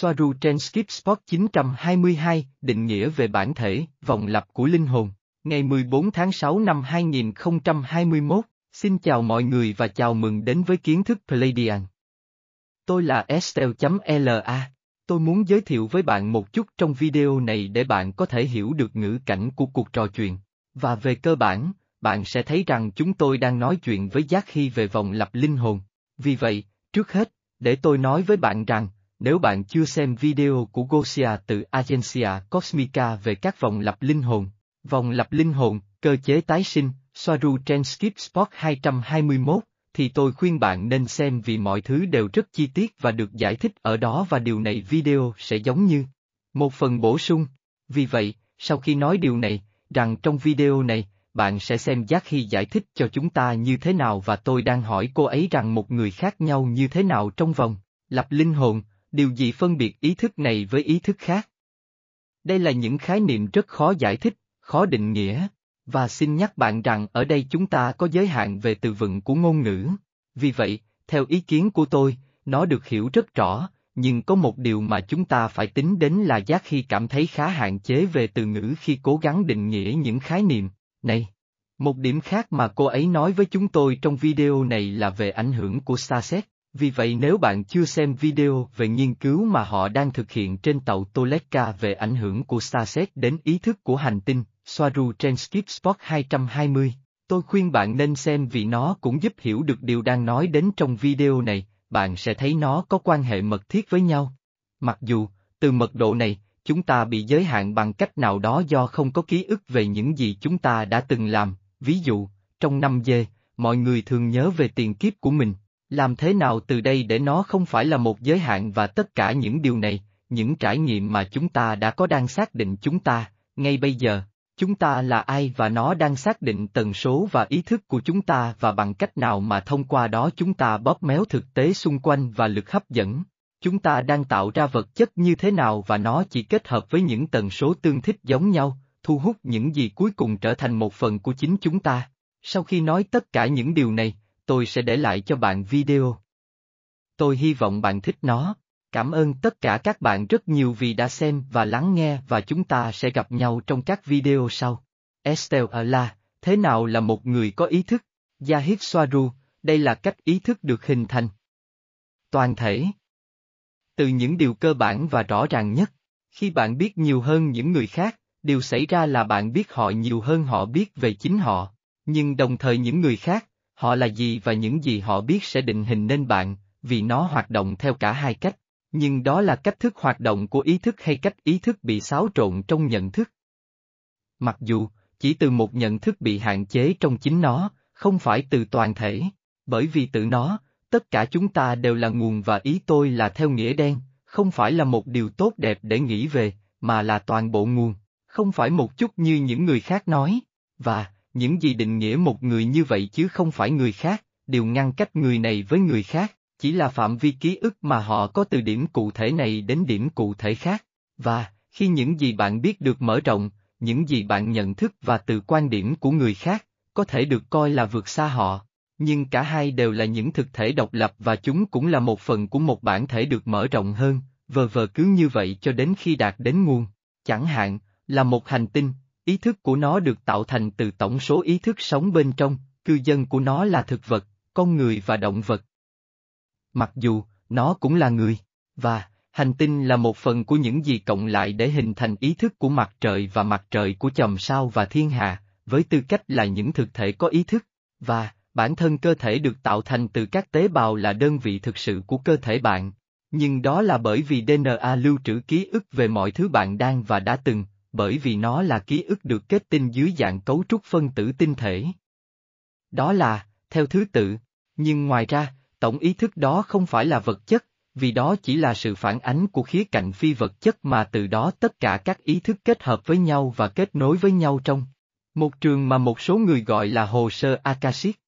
Soaru trên Skip Spot 922, định nghĩa về bản thể, vòng lặp của linh hồn. Ngày 14 tháng 6 năm 2021, xin chào mọi người và chào mừng đến với kiến thức Palladian. Tôi là Estel.la. Tôi muốn giới thiệu với bạn một chút trong video này để bạn có thể hiểu được ngữ cảnh của cuộc trò chuyện. Và về cơ bản, bạn sẽ thấy rằng chúng tôi đang nói chuyện với Giác Hy về vòng lặp linh hồn. Vì vậy, trước hết, để tôi nói với bạn rằng, nếu bạn chưa xem video của Gosia từ Agencia Cosmica về các vòng lặp linh hồn, vòng lặp linh hồn, cơ chế tái sinh, Soaru Transcript Skip Spot 221, thì tôi khuyên bạn nên xem vì mọi thứ đều rất chi tiết và được giải thích ở đó và điều này video sẽ giống như một phần bổ sung. Vì vậy, sau khi nói điều này, rằng trong video này, bạn sẽ xem Giác Hy giải thích cho chúng ta như thế nào và tôi đang hỏi cô ấy rằng một người khác nhau như thế nào trong vòng, lập linh hồn, điều gì phân biệt ý thức này với ý thức khác. Đây là những khái niệm rất khó giải thích, khó định nghĩa, và xin nhắc bạn rằng ở đây chúng ta có giới hạn về từ vựng của ngôn ngữ. Vì vậy, theo ý kiến của tôi, nó được hiểu rất rõ, nhưng có một điều mà chúng ta phải tính đến là giác khi cảm thấy khá hạn chế về từ ngữ khi cố gắng định nghĩa những khái niệm này. Một điểm khác mà cô ấy nói với chúng tôi trong video này là về ảnh hưởng của Starset. Vì vậy nếu bạn chưa xem video về nghiên cứu mà họ đang thực hiện trên tàu Toleka về ảnh hưởng của Starset đến ý thức của hành tinh, Soaru trên Skip Spot 220, tôi khuyên bạn nên xem vì nó cũng giúp hiểu được điều đang nói đến trong video này, bạn sẽ thấy nó có quan hệ mật thiết với nhau. Mặc dù, từ mật độ này, chúng ta bị giới hạn bằng cách nào đó do không có ký ức về những gì chúng ta đã từng làm, ví dụ, trong năm dê, mọi người thường nhớ về tiền kiếp của mình, làm thế nào từ đây để nó không phải là một giới hạn và tất cả những điều này, những trải nghiệm mà chúng ta đã có đang xác định chúng ta, ngay bây giờ, chúng ta là ai và nó đang xác định tần số và ý thức của chúng ta và bằng cách nào mà thông qua đó chúng ta bóp méo thực tế xung quanh và lực hấp dẫn. Chúng ta đang tạo ra vật chất như thế nào và nó chỉ kết hợp với những tần số tương thích giống nhau, thu hút những gì cuối cùng trở thành một phần của chính chúng ta. Sau khi nói tất cả những điều này, tôi sẽ để lại cho bạn video. Tôi hy vọng bạn thích nó. Cảm ơn tất cả các bạn rất nhiều vì đã xem và lắng nghe và chúng ta sẽ gặp nhau trong các video sau. Estelle Ala, thế nào là một người có ý thức? Yahid Soaru, đây là cách ý thức được hình thành. Toàn thể. Từ những điều cơ bản và rõ ràng nhất, khi bạn biết nhiều hơn những người khác, điều xảy ra là bạn biết họ nhiều hơn họ biết về chính họ, nhưng đồng thời những người khác, họ là gì và những gì họ biết sẽ định hình nên bạn, vì nó hoạt động theo cả hai cách. Nhưng đó là cách thức hoạt động của ý thức hay cách ý thức bị xáo trộn trong nhận thức. Mặc dù, chỉ từ một nhận thức bị hạn chế trong chính nó, không phải từ toàn thể, bởi vì tự nó, tất cả chúng ta đều là nguồn và ý tôi là theo nghĩa đen, không phải là một điều tốt đẹp để nghĩ về, mà là toàn bộ nguồn, không phải một chút như những người khác nói, và, những gì định nghĩa một người như vậy chứ không phải người khác, điều ngăn cách người này với người khác, chỉ là phạm vi ký ức mà họ có từ điểm cụ thể này đến điểm cụ thể khác, và, khi những gì bạn biết được mở rộng, những gì bạn nhận thức và từ quan điểm của người khác, có thể được coi là vượt xa họ, nhưng cả hai đều là những thực thể độc lập và chúng cũng là một phần của một bản thể được mở rộng hơn, vờ vờ cứ như vậy cho đến khi đạt đến nguồn. Chẳng hạn, là một hành tinh, ý thức của nó được tạo thành từ tổng số ý thức sống bên trong, cư dân của nó là thực vật, con người và động vật. Mặc dù, nó cũng là người, và, hành tinh là một phần của những gì cộng lại để hình thành ý thức của mặt trời và mặt trời của chòm sao và thiên hà, với tư cách là những thực thể có ý thức, và, bản thân cơ thể được tạo thành từ các tế bào là đơn vị thực sự của cơ thể bạn. Nhưng đó là bởi vì DNA lưu trữ ký ức về mọi thứ bạn đang và đã từng, bởi vì nó là ký ức được kết tinh dưới dạng cấu trúc phân tử tinh thể. Đó là, theo thứ tự, nhưng ngoài ra, tổng ý thức đó không phải là vật chất, vì đó chỉ là sự phản ánh của khía cạnh phi vật chất mà từ đó tất cả các ý thức kết hợp với nhau và kết nối với nhau trong một trường mà một số người gọi là hồ sơ Akashic.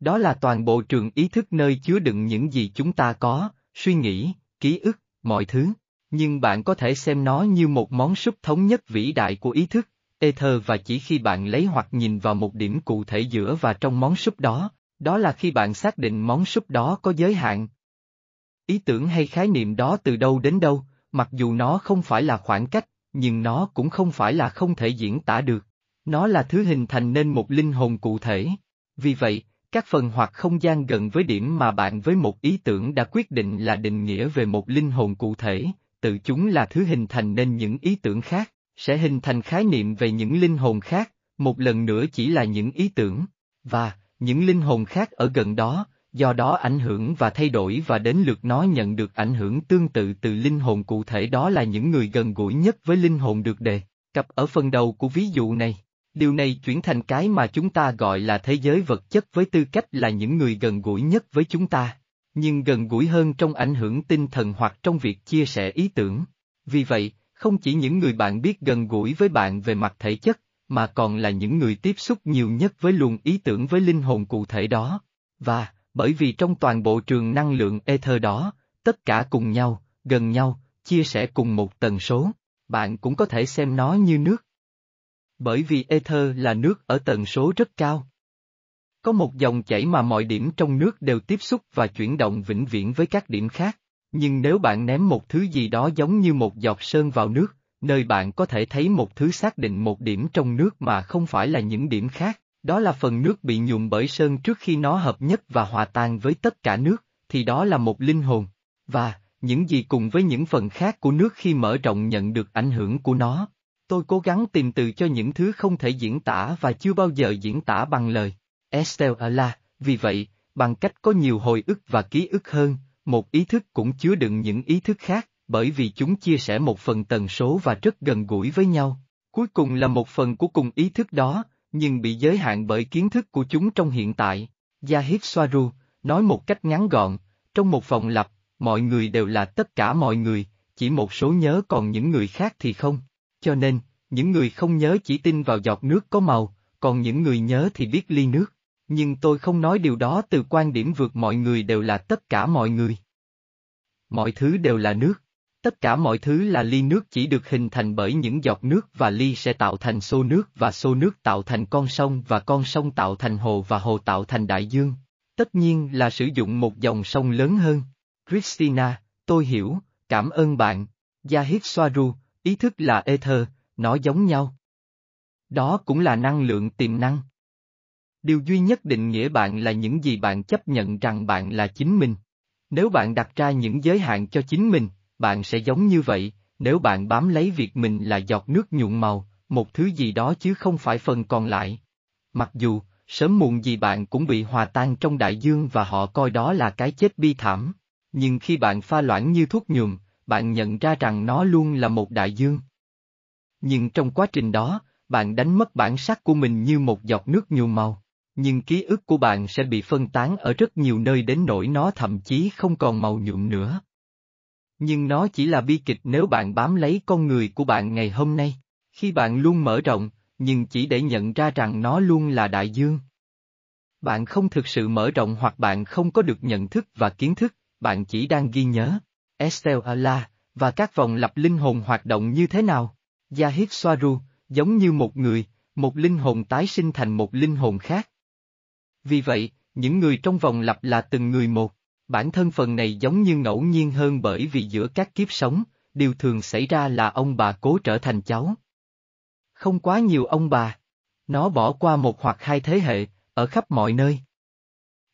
Đó là toàn bộ trường ý thức nơi chứa đựng những gì chúng ta có, suy nghĩ, ký ức, mọi thứ. Nhưng bạn có thể xem nó như một món súp thống nhất vĩ đại của ý thức, ether và chỉ khi bạn lấy hoặc nhìn vào một điểm cụ thể giữa và trong món súp đó, đó là khi bạn xác định món súp đó có giới hạn. Ý tưởng hay khái niệm đó từ đâu đến đâu, mặc dù nó không phải là khoảng cách, nhưng nó cũng không phải là không thể diễn tả được. Nó là thứ hình thành nên một linh hồn cụ thể. Vì vậy, các phần hoặc không gian gần với điểm mà bạn với một ý tưởng đã quyết định là định nghĩa về một linh hồn cụ thể, tự chúng là thứ hình thành nên những ý tưởng khác, sẽ hình thành khái niệm về những linh hồn khác, một lần nữa chỉ là những ý tưởng, và, những linh hồn khác ở gần đó, do đó ảnh hưởng và thay đổi và đến lượt nó nhận được ảnh hưởng tương tự từ linh hồn cụ thể đó là những người gần gũi nhất với linh hồn được đề cập ở phần đầu của ví dụ này. Điều này chuyển thành cái mà chúng ta gọi là thế giới vật chất với tư cách là những người gần gũi nhất với chúng ta, nhưng gần gũi hơn trong ảnh hưởng tinh thần hoặc trong việc chia sẻ ý tưởng. Vì vậy, không chỉ những người bạn biết gần gũi với bạn về mặt thể chất, mà còn là những người tiếp xúc nhiều nhất với luồng ý tưởng với linh hồn cụ thể đó. Và, bởi vì trong toàn bộ trường năng lượng ether đó, tất cả cùng nhau, gần nhau, chia sẻ cùng một tần số, bạn cũng có thể xem nó như nước. Bởi vì ether là nước ở tần số rất cao. Có một dòng chảy mà mọi điểm trong nước đều tiếp xúc và chuyển động vĩnh viễn với các điểm khác, nhưng nếu bạn ném một thứ gì đó giống như một giọt sơn vào nước, nơi bạn có thể thấy một thứ xác định một điểm trong nước mà không phải là những điểm khác, đó là phần nước bị nhuộm bởi sơn trước khi nó hợp nhất và hòa tan với tất cả nước, thì đó là một linh hồn. Và, những gì cùng với những phần khác của nước khi mở rộng nhận được ảnh hưởng của nó. Tôi cố gắng tìm từ cho những thứ không thể diễn tả và chưa bao giờ diễn tả bằng lời. Estelle là, vì vậy, bằng cách có nhiều hồi ức và ký ức hơn, một ý thức cũng chứa đựng những ý thức khác, bởi vì chúng chia sẻ một phần tần số và rất gần gũi với nhau. Cuối cùng là một phần của cùng ý thức đó, nhưng bị giới hạn bởi kiến thức của chúng trong hiện tại. Yahid Swaru, nói một cách ngắn gọn, trong một vòng lặp, mọi người đều là tất cả mọi người, chỉ một số nhớ còn những người khác thì không. Cho nên, những người không nhớ chỉ tin vào giọt nước có màu, còn những người nhớ thì biết ly nước. Nhưng tôi không nói điều đó từ quan điểm vượt mọi người đều là tất cả mọi người. Mọi thứ đều là nước. Tất cả mọi thứ là ly nước chỉ được hình thành bởi những giọt nước và ly sẽ tạo thành xô nước và xô nước tạo thành con sông và con sông tạo thành hồ và hồ tạo thành đại dương. Tất nhiên là sử dụng một dòng sông lớn hơn. Christina, tôi hiểu, cảm ơn bạn. Yahid Swaru, ý thức là ether, nó giống nhau. Đó cũng là năng lượng tiềm năng. Điều duy nhất định nghĩa bạn là những gì bạn chấp nhận rằng bạn là chính mình. Nếu bạn đặt ra những giới hạn cho chính mình, bạn sẽ giống như vậy, nếu bạn bám lấy việc mình là giọt nước nhuộm màu, một thứ gì đó chứ không phải phần còn lại. Mặc dù, sớm muộn gì bạn cũng bị hòa tan trong đại dương và họ coi đó là cái chết bi thảm. Nhưng khi bạn pha loãng như thuốc nhuộm, bạn nhận ra rằng nó luôn là một đại dương. Nhưng trong quá trình đó, bạn đánh mất bản sắc của mình như một giọt nước nhuộm màu. Nhưng ký ức của bạn sẽ bị phân tán ở rất nhiều nơi đến nỗi nó thậm chí không còn màu nhuộm nữa. Nhưng nó chỉ là bi kịch nếu bạn bám lấy con người của bạn ngày hôm nay, khi bạn luôn mở rộng, nhưng chỉ để nhận ra rằng nó luôn là đại dương. Bạn không thực sự mở rộng hoặc bạn không có được nhận thức và kiến thức, bạn chỉ đang ghi nhớ. Estelle Allah, và các vòng lặp linh hồn hoạt động như thế nào? Yahid Soaru, giống như một người, một linh hồn tái sinh thành một linh hồn khác. Vì vậy, những người trong vòng lặp là từng người một. Bản thân phần này giống như ngẫu nhiên hơn bởi vì giữa các kiếp sống, điều thường xảy ra là ông bà cố trở thành cháu. Không quá nhiều ông bà. Nó bỏ qua một hoặc hai thế hệ, ở khắp mọi nơi.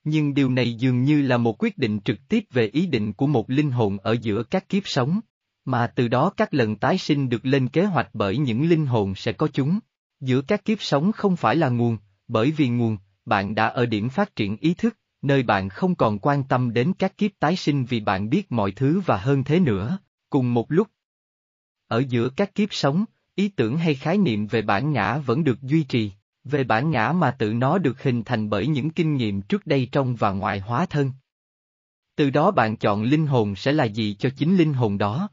Nhưng điều này dường như là một quyết định trực tiếp về ý định của một linh hồn ở giữa các kiếp sống, mà từ đó các lần tái sinh được lên kế hoạch bởi những linh hồn sẽ có chúng. Giữa các kiếp sống không phải là nguồn, bởi vì nguồn, bạn đã ở điểm phát triển ý thức, nơi bạn không còn quan tâm đến các kiếp tái sinh vì bạn biết mọi thứ và hơn thế nữa, cùng một lúc. Ở giữa các kiếp sống, ý tưởng hay khái niệm về bản ngã vẫn được duy trì, về bản ngã mà tự nó được hình thành bởi những kinh nghiệm trước đây trong và ngoại hóa thân. Từ đó bạn chọn linh hồn sẽ là gì cho chính linh hồn đó.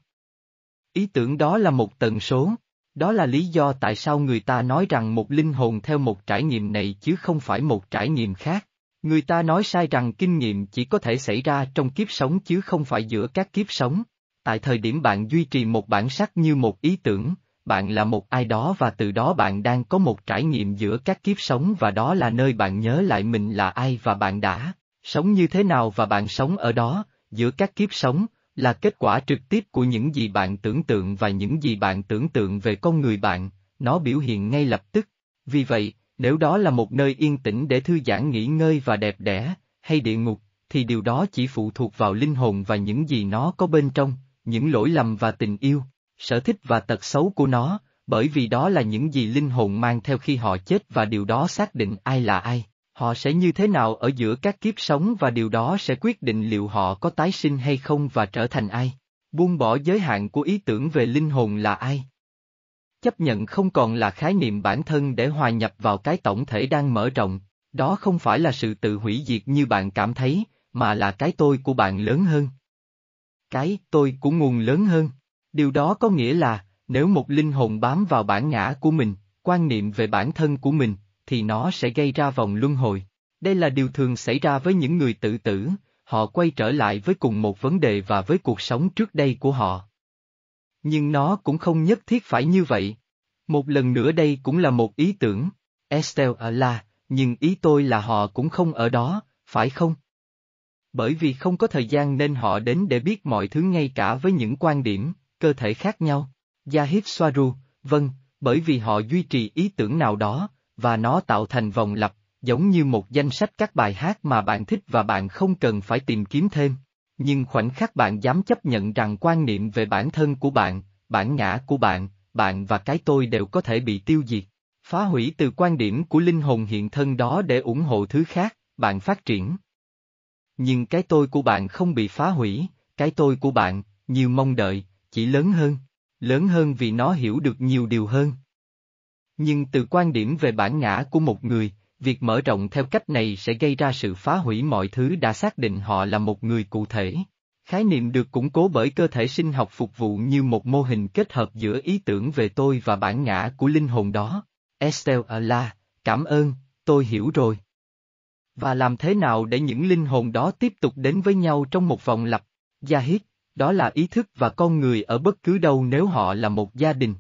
Ý tưởng đó là một tần số, đó là lý do tại sao người ta nói rằng một linh hồn theo một trải nghiệm này chứ không phải một trải nghiệm khác. Người ta nói sai rằng kinh nghiệm chỉ có thể xảy ra trong kiếp sống chứ không phải giữa các kiếp sống. Tại thời điểm bạn duy trì một bản sắc như một ý tưởng, bạn là một ai đó và từ đó bạn đang có một trải nghiệm giữa các kiếp sống và đó là nơi bạn nhớ lại mình là ai và bạn đã sống như thế nào và bạn sống ở đó, giữa các kiếp sống, là kết quả trực tiếp của những gì bạn tưởng tượng và những gì bạn tưởng tượng về con người bạn, nó biểu hiện ngay lập tức. Vì vậy, nếu đó là một nơi yên tĩnh để thư giãn nghỉ ngơi và đẹp đẽ, hay địa ngục, thì điều đó chỉ phụ thuộc vào linh hồn và những gì nó có bên trong, những lỗi lầm và tình yêu, sở thích và tật xấu của nó, bởi vì đó là những gì linh hồn mang theo khi họ chết và điều đó xác định ai là ai, họ sẽ như thế nào ở giữa các kiếp sống và điều đó sẽ quyết định liệu họ có tái sinh hay không và trở thành ai. Buông bỏ giới hạn của ý tưởng về linh hồn là ai. Chấp nhận không còn là khái niệm bản thân để hòa nhập vào cái tổng thể đang mở rộng, đó không phải là sự tự hủy diệt như bạn cảm thấy, mà là cái tôi của bạn lớn hơn. Cái tôi của nguồn lớn hơn. Điều đó có nghĩa là, nếu một linh hồn bám vào bản ngã của mình, quan niệm về bản thân của mình, thì nó sẽ gây ra vòng luân hồi. Đây là điều thường xảy ra với những người tự tử, họ quay trở lại với cùng một vấn đề và với cuộc sống trước đây của họ. Nhưng nó cũng không nhất thiết phải như vậy. Một lần nữa đây cũng là một ý tưởng. Estelle ở là, nhưng ý tôi là họ cũng không ở đó, phải không? Bởi vì không có thời gian nên họ đến để biết mọi thứ ngay cả với những quan điểm, cơ thể khác nhau. Yahid Swaru, vâng, bởi vì họ duy trì ý tưởng nào đó, và nó tạo thành vòng lặp, giống như một danh sách các bài hát mà bạn thích và bạn không cần phải tìm kiếm thêm. Nhưng khoảnh khắc bạn dám chấp nhận rằng quan niệm về bản thân của bạn, bản ngã của bạn, bạn và cái tôi đều có thể bị tiêu diệt. Phá hủy từ quan điểm của linh hồn hiện thân đó để ủng hộ thứ khác, bạn phát triển. Nhưng cái tôi của bạn không bị phá hủy, cái tôi của bạn, nhiều mong đợi, chỉ lớn hơn, lớn hơn vì nó hiểu được nhiều điều hơn. Nhưng từ quan điểm về bản ngã của một người, việc mở rộng theo cách này sẽ gây ra sự phá hủy mọi thứ đã xác định họ là một người cụ thể. Khái niệm được củng cố bởi cơ thể sinh học phục vụ như một mô hình kết hợp giữa ý tưởng về tôi và bản ngã của linh hồn đó. Estelle Allah, cảm ơn, tôi hiểu rồi. Và làm thế nào để những linh hồn đó tiếp tục đến với nhau trong một vòng lặp? Yahid, đó là ý thức và con người ở bất cứ đâu nếu họ là một gia đình.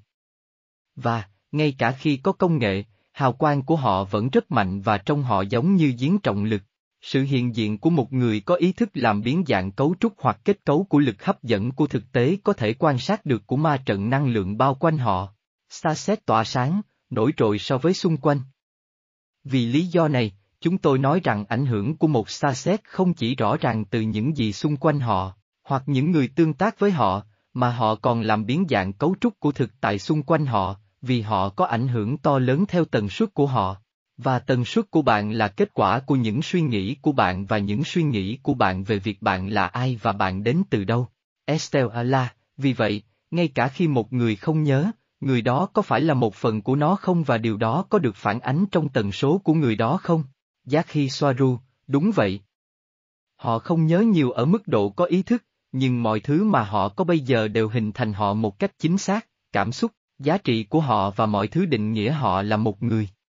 Và, ngay cả khi có công nghệ, hào quang của họ vẫn rất mạnh và trong họ giống như giếng trọng lực. Sự hiện diện của một người có ý thức làm biến dạng cấu trúc hoặc kết cấu của lực hấp dẫn của thực tế có thể quan sát được của ma trận năng lượng bao quanh họ. Xa xét tỏa sáng, nổi trội so với xung quanh. Vì lý do này, chúng tôi nói rằng ảnh hưởng của một xa xét không chỉ rõ ràng từ những gì xung quanh họ, hoặc những người tương tác với họ, mà họ còn làm biến dạng cấu trúc của thực tại xung quanh họ, vì họ có ảnh hưởng to lớn theo tần suất của họ. Và tần suất của bạn là kết quả của những suy nghĩ của bạn và những suy nghĩ của bạn về việc bạn là ai và bạn đến từ đâu. Estelle Allah, vì vậy, ngay cả khi một người không nhớ, người đó có phải là một phần của nó không và điều đó có được phản ánh trong tần số của người đó không? Giác khi Soaru, đúng vậy. Họ không nhớ nhiều ở mức độ có ý thức, nhưng mọi thứ mà họ có bây giờ đều hình thành họ một cách chính xác, cảm xúc, giá trị của họ và mọi thứ định nghĩa họ là một người.